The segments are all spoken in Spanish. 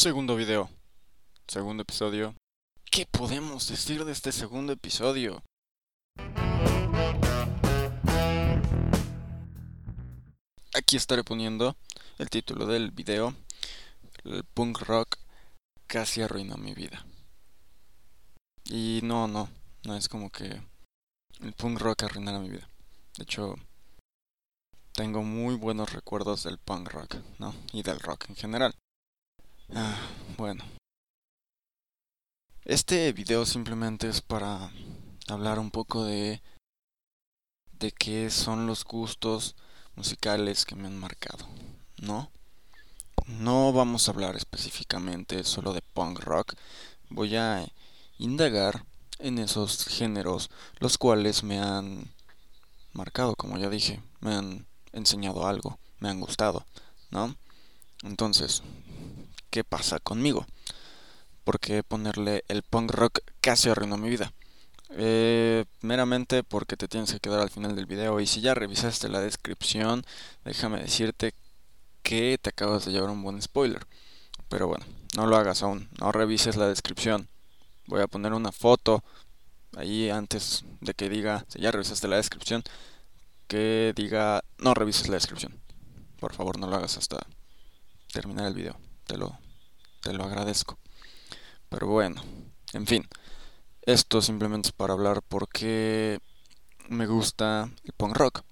Segundo video. Segundo episodio. ¿Qué podemos decir de este segundo episodio? Aquí estaré poniendo el título del video. El punk rock casi arruinó mi vida. Y no, no, no es como que el punk rock arruinara mi vida. De hecho, tengo muy buenos recuerdos del punk rock, ¿no? Y del rock en general. Ah, bueno. Este video simplemente es para hablar un poco de de qué son los gustos musicales que me han marcado, ¿no? No vamos a hablar específicamente solo de punk rock, voy a indagar en esos géneros los cuales me han marcado, como ya dije, me han enseñado algo, me han gustado, ¿no? Entonces, ¿qué pasa conmigo? Porque ponerle el punk rock casi arruinó mi vida. Eh, meramente porque te tienes que quedar al final del video y si ya revisaste la descripción, déjame decirte que te acabas de llevar un buen spoiler. Pero bueno, no lo hagas aún, no revises la descripción. Voy a poner una foto ahí antes de que diga, si ya revisaste la descripción, que diga no revises la descripción. Por favor, no lo hagas hasta terminar el video. Te lo, te lo agradezco. Pero bueno, en fin. Esto simplemente es para hablar porque me gusta el punk rock.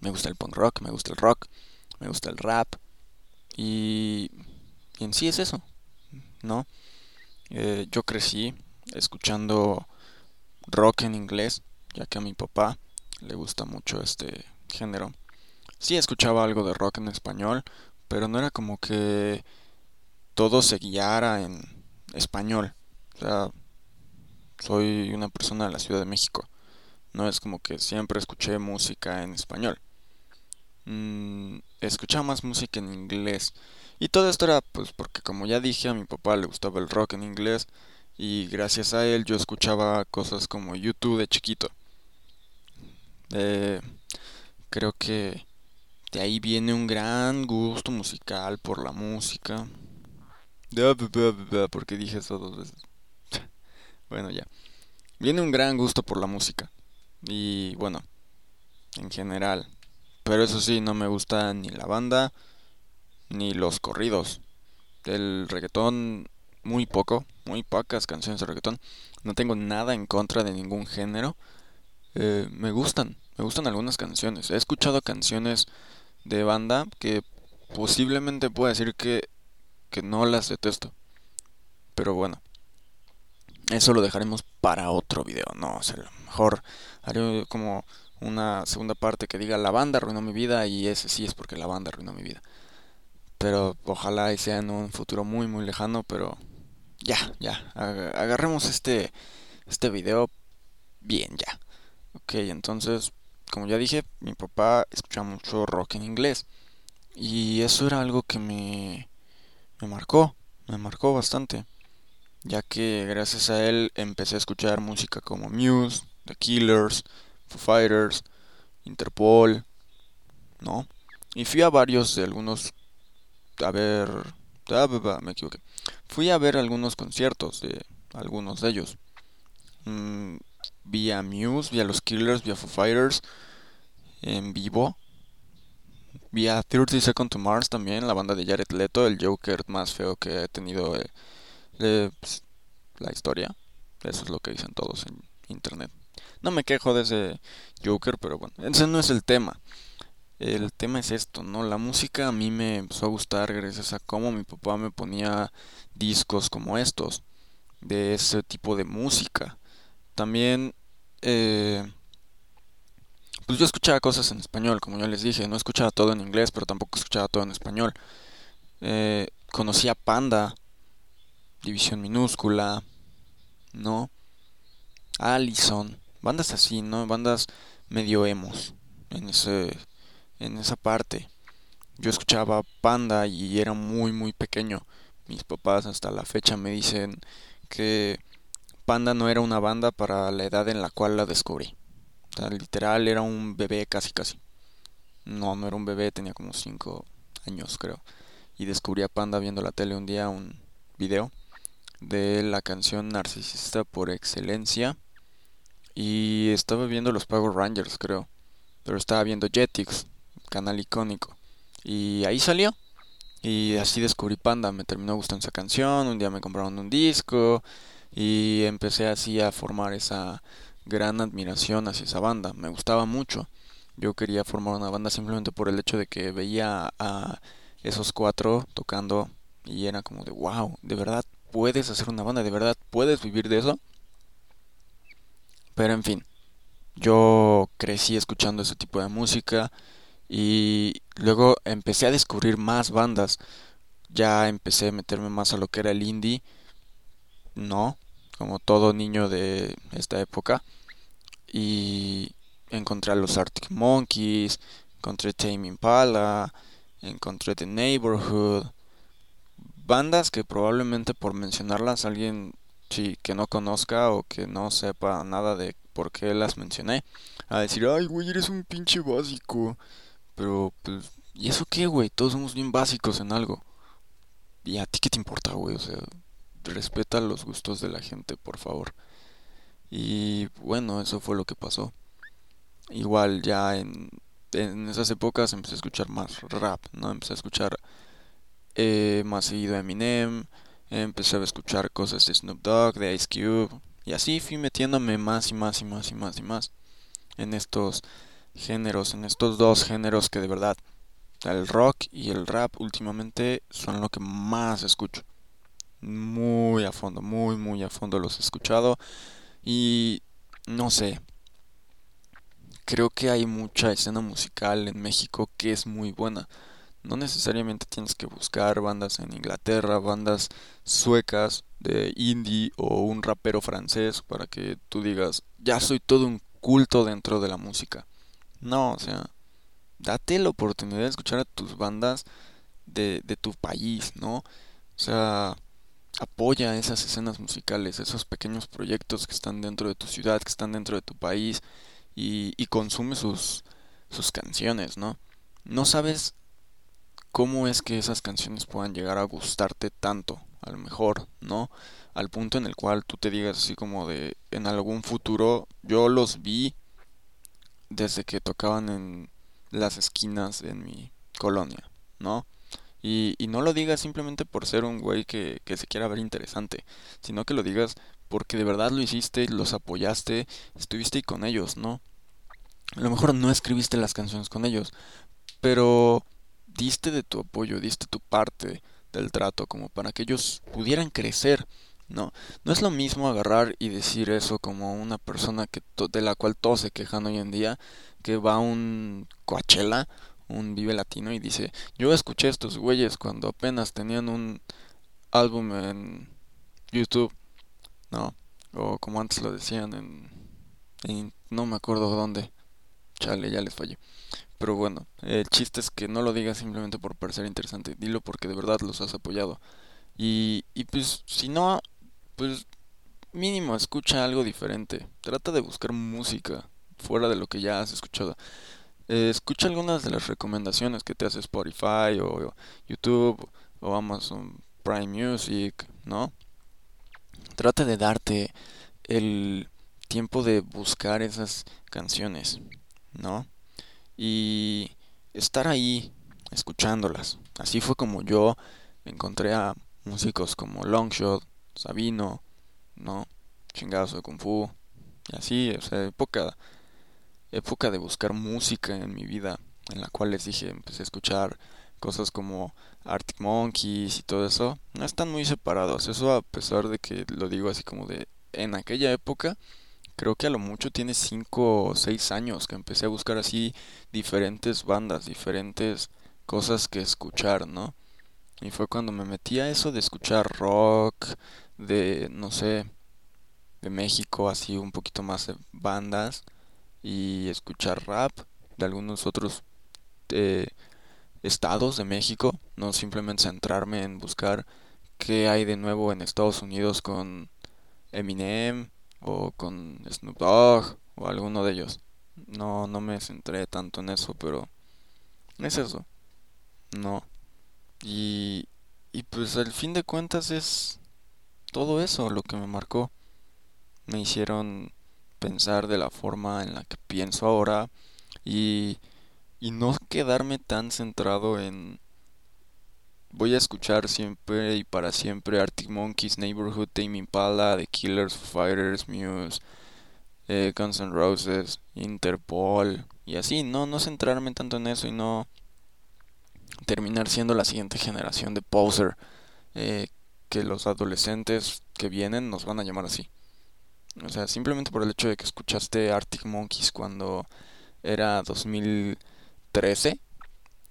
Me gusta el punk rock, me gusta el rock, me gusta el rap. Y, y en sí es eso, ¿no? Eh, yo crecí escuchando rock en inglés, ya que a mi papá le gusta mucho este género. Sí escuchaba algo de rock en español, pero no era como que todo se guiara en español. O sea, soy una persona de la Ciudad de México. No es como que siempre escuché música en español. Mm, escuchaba más música en inglés. Y todo esto era pues porque como ya dije a mi papá le gustaba el rock en inglés y gracias a él yo escuchaba cosas como YouTube de chiquito. Eh, creo que de ahí viene un gran gusto musical por la música. Porque dije eso dos veces. Bueno, ya. Viene un gran gusto por la música. Y bueno, en general. Pero eso sí, no me gusta ni la banda ni los corridos. El reggaetón, muy poco, muy pocas canciones de reggaetón. No tengo nada en contra de ningún género. Eh, me gustan, me gustan algunas canciones. He escuchado canciones de banda que posiblemente pueda decir que, que no las detesto. Pero bueno, eso lo dejaremos para otro video. No, o a lo mejor haré como una segunda parte que diga la banda arruinó mi vida y ese sí es porque la banda arruinó mi vida. Pero ojalá y sea en un futuro muy muy lejano, pero ya, ya, agarremos este este video bien ya. Ok, entonces, como ya dije, mi papá escuchaba mucho rock en inglés y eso era algo que me me marcó, me marcó bastante, ya que gracias a él empecé a escuchar música como Muse, The Killers, Foo Fighters, Interpol, ¿no? Y fui a varios de algunos a ver, me equivoqué. Fui a ver algunos conciertos de algunos de ellos. Mm, vi a Muse, vi a los Killers, vi a Foo Fighters en vivo. Vi a 30 Seconds to Mars también, la banda de Jared Leto, el Joker más feo que ha tenido eh, pues, la historia. Eso es lo que dicen todos en internet. No me quejo de ese Joker, pero bueno, ese no es el tema. El tema es esto, ¿no? La música a mí me empezó a gustar gracias a cómo mi papá me ponía discos como estos, de ese tipo de música. También, eh, pues yo escuchaba cosas en español, como yo les dije, no escuchaba todo en inglés, pero tampoco escuchaba todo en español. Eh, conocía Panda, División Minúscula, ¿no? Allison, bandas así, ¿no? Bandas medio emos en ese en esa parte. Yo escuchaba Panda y era muy muy pequeño. Mis papás hasta la fecha me dicen que Panda no era una banda para la edad en la cual la descubrí. O sea, literal era un bebé casi casi. No, no era un bebé, tenía como 5 años creo. y descubrí a Panda viendo la tele un día un video de la canción Narcisista por excelencia. Y estaba viendo los Power Rangers creo, pero estaba viendo Jetix, canal icónico. Y ahí salió. Y así descubrí Panda, me terminó gustando esa canción, un día me compraron un disco y empecé así a formar esa gran admiración hacia esa banda, me gustaba mucho. Yo quería formar una banda simplemente por el hecho de que veía a esos cuatro tocando y era como de wow, de verdad puedes hacer una banda, de verdad puedes vivir de eso. Pero en fin, yo crecí escuchando ese tipo de música y luego empecé a descubrir más bandas. Ya empecé a meterme más a lo que era el indie. No, como todo niño de esta época. Y encontré a los Arctic Monkeys, encontré Tame Impala, encontré The Neighborhood. Bandas que probablemente por mencionarlas alguien sí, que no conozca o que no sepa nada de por qué las mencioné. A decir, ay, güey, eres un pinche básico. Pero, pues, ¿y eso qué, güey? Todos somos bien básicos en algo. ¿Y a ti qué te importa, güey? O sea, respeta los gustos de la gente, por favor. Y bueno, eso fue lo que pasó. Igual ya en, en esas épocas empecé a escuchar más rap, ¿no? Empecé a escuchar eh, más seguido Eminem, empecé a escuchar cosas de Snoop Dogg, de Ice Cube, y así fui metiéndome más y más y más y más y más en estos géneros, en estos dos géneros que de verdad, el rock y el rap últimamente son lo que más escucho. Muy a fondo, muy, muy a fondo los he escuchado. Y no sé, creo que hay mucha escena musical en México que es muy buena. No necesariamente tienes que buscar bandas en Inglaterra, bandas suecas de indie o un rapero francés para que tú digas, ya soy todo un culto dentro de la música. No, o sea, date la oportunidad de escuchar a tus bandas de, de tu país, ¿no? O sea, apoya esas escenas musicales, esos pequeños proyectos que están dentro de tu ciudad, que están dentro de tu país y, y consume sus, sus canciones, ¿no? No sabes cómo es que esas canciones puedan llegar a gustarte tanto, a lo mejor, ¿no? Al punto en el cual tú te digas así como de, en algún futuro, yo los vi desde que tocaban en las esquinas en mi colonia, ¿no? Y, y no lo digas simplemente por ser un güey que, que se quiera ver interesante, sino que lo digas porque de verdad lo hiciste, los apoyaste, estuviste con ellos, ¿no? A lo mejor no escribiste las canciones con ellos, pero diste de tu apoyo, diste tu parte del trato como para que ellos pudieran crecer no, no es lo mismo agarrar y decir eso como una persona que de la cual todos se quejan hoy en día, que va a un Coachella, un Vive Latino y dice, yo escuché estos güeyes cuando apenas tenían un álbum en YouTube, ¿no? O como antes lo decían en, no me acuerdo dónde. Chale, ya les fallé. Pero bueno, el chiste es que no lo digas simplemente por parecer interesante, dilo porque de verdad los has apoyado. Y, y pues si no pues mínimo escucha algo diferente. Trata de buscar música fuera de lo que ya has escuchado. Eh, escucha algunas de las recomendaciones que te hace Spotify o YouTube o Amazon Prime Music, ¿no? Trata de darte el tiempo de buscar esas canciones, ¿no? Y estar ahí escuchándolas. Así fue como yo encontré a músicos como Longshot, Sabino, ¿no? Chingazo de Kung Fu. Y así, o sea, época, época de buscar música en mi vida, en la cual les dije, empecé a escuchar cosas como Arctic Monkeys y todo eso, no están muy separados. Eso a pesar de que lo digo así como de en aquella época, creo que a lo mucho tiene 5 o 6 años que empecé a buscar así diferentes bandas, diferentes cosas que escuchar, ¿no? Y fue cuando me metí a eso de escuchar rock, de, no sé, de México, así un poquito más de bandas y escuchar rap de algunos otros eh, estados de México, no simplemente centrarme en buscar qué hay de nuevo en Estados Unidos con Eminem o con Snoop Dogg o alguno de ellos. No, no me centré tanto en eso, pero es eso. No, Y, y pues al fin de cuentas es todo eso lo que me marcó. Me hicieron pensar de la forma en la que pienso ahora y, y no quedarme tan centrado en voy a escuchar siempre y para siempre Arctic Monkeys, Neighborhood, Tame Impala, The Killers, Fighters, Muse, eh, Guns N' Roses, Interpol y así, no, no centrarme tanto en eso y no terminar siendo la siguiente generación de poser eh, que los adolescentes que vienen nos van a llamar así. O sea, simplemente por el hecho de que escuchaste Arctic Monkeys cuando era 2013,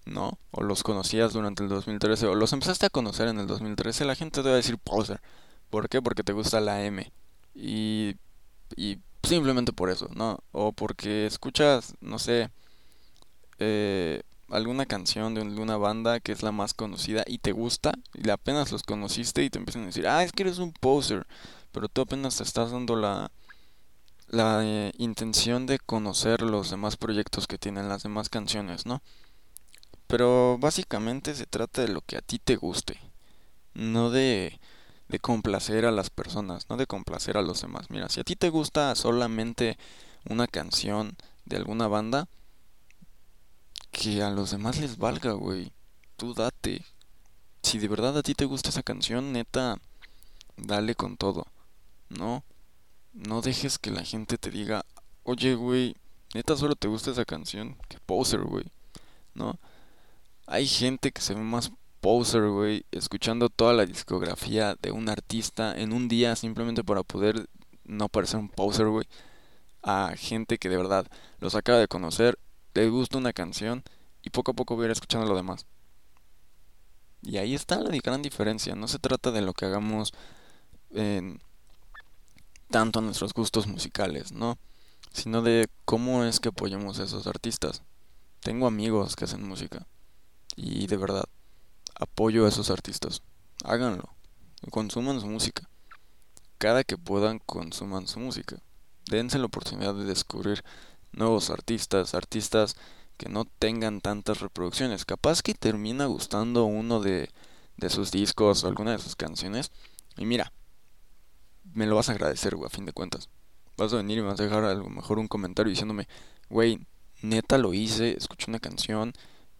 ¿no? O los conocías durante el 2013, o los empezaste a conocer en el 2013, la gente te va a decir poser. ¿Por qué? Porque te gusta la M. Y, y simplemente por eso, ¿no? O porque escuchas, no sé, eh, alguna canción de una banda que es la más conocida y te gusta, y apenas los conociste y te empiezan a decir, ah, es que eres un poser, pero tú apenas te estás dando la, la eh, intención de conocer los demás proyectos que tienen las demás canciones, ¿no? Pero básicamente se trata de lo que a ti te guste, no de, de complacer a las personas, no de complacer a los demás. Mira, si a ti te gusta solamente una canción de alguna banda, que a los demás les valga, güey. Tú date. Si de verdad a ti te gusta esa canción, neta, dale con todo. No, no dejes que la gente te diga, oye, güey, neta solo te gusta esa canción. Que poser, güey. No. Hay gente que se ve más poser, güey, escuchando toda la discografía de un artista en un día simplemente para poder no parecer un poser, güey. A gente que de verdad los acaba de conocer te gusta una canción y poco a poco voy a ir escuchando lo demás. Y ahí está la gran diferencia. No se trata de lo que hagamos en tanto a nuestros gustos musicales, ¿no? Sino de cómo es que apoyamos a esos artistas. Tengo amigos que hacen música. Y de verdad, apoyo a esos artistas. Háganlo. Consuman su música. Cada que puedan, consuman su música. Dense la oportunidad de descubrir nuevos artistas, artistas que no tengan tantas reproducciones. Capaz que termina gustando uno de, de sus discos o alguna de sus canciones. Y mira, me lo vas a agradecer, güey, a fin de cuentas. Vas a venir y vas a dejar a lo mejor un comentario diciéndome, güey, neta lo hice, escuché una canción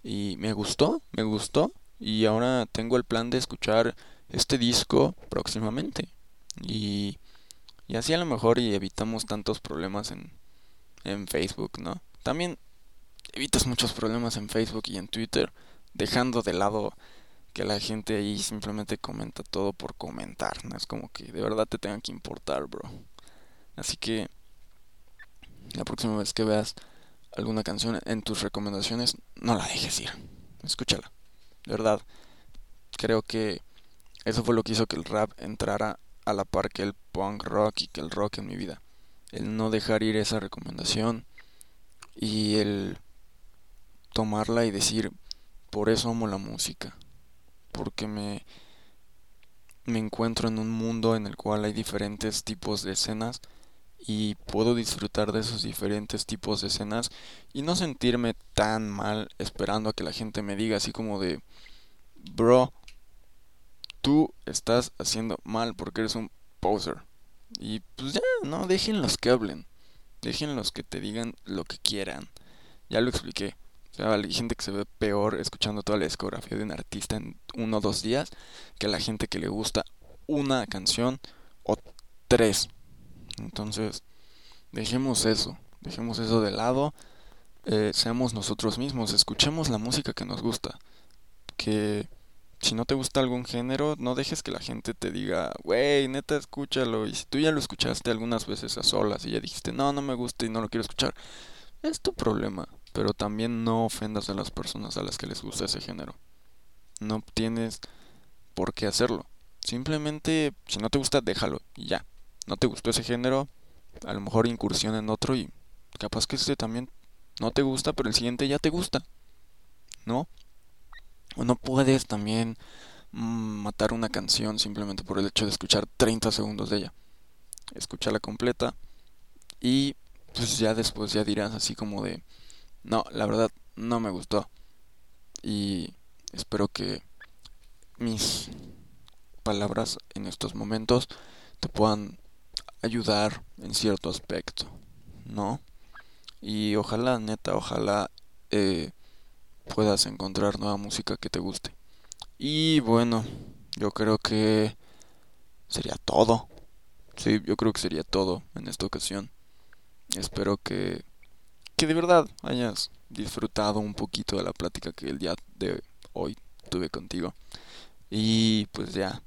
y me gustó, me gustó. Y ahora tengo el plan de escuchar este disco próximamente. Y, y así a lo mejor y evitamos tantos problemas en, en Facebook, ¿no? También evitas muchos problemas en Facebook y en Twitter, dejando de lado que la gente ahí simplemente comenta todo por comentar, no es como que de verdad te tengan que importar, bro. Así que la próxima vez que veas alguna canción en tus recomendaciones, no la dejes ir. Escúchala. De verdad, creo que eso fue lo que hizo que el rap entrara a la par que el punk rock y que el rock en mi vida el no dejar ir esa recomendación y el tomarla y decir, por eso amo la música, porque me, me encuentro en un mundo en el cual hay diferentes tipos de escenas y puedo disfrutar de esos diferentes tipos de escenas y no sentirme tan mal esperando a que la gente me diga así como de, bro, tú estás haciendo mal porque eres un poser. Y pues ya, no, déjenlos que hablen. Déjenlos que te digan lo que quieran. Ya lo expliqué. O sea, hay gente que se ve peor escuchando toda la discografía de un artista en uno o dos días que la gente que le gusta una canción o tres. Entonces, dejemos eso. Dejemos eso de lado. Eh, seamos nosotros mismos. Escuchemos la música que nos gusta. Que si no te gusta algún género, no dejes que la gente te diga, wey, neta, escúchalo. Y si tú ya lo escuchaste algunas veces a solas y ya dijiste, no, no me gusta y no lo quiero escuchar, es tu problema. Pero también no ofendas a las personas a las que les gusta ese género. No tienes por qué hacerlo. Simplemente, si no te gusta, déjalo y ya. No te gustó ese género, a lo mejor incursiona en otro y capaz que este también no te gusta, pero el siguiente ya te gusta. ¿No? O no puedes también mm, matar una canción simplemente por el hecho de escuchar 30 segundos de ella. Escúchala completa y pues ya después ya dirás así como de, no, la verdad no me gustó. Y espero que mis palabras en estos momentos te puedan ayudar en cierto aspecto, ¿no? Y ojalá, neta, ojalá eh, puedas encontrar nueva música que te guste. Y bueno, yo creo que sería todo. Sí, yo creo que sería todo en esta ocasión. Espero que, que de verdad hayas disfrutado un poquito de la plática que el día de hoy tuve contigo. Y pues ya,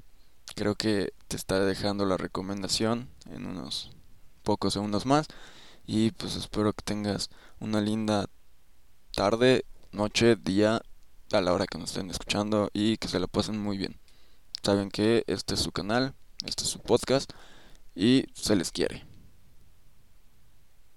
creo que te estaré dejando la recomendación en unos pocos segundos más. Y pues espero que tengas una linda tarde, noche, día, a la hora que nos estén escuchando y que se la pasen muy bien. Saben que este es su canal, este es su podcast y se les quiere.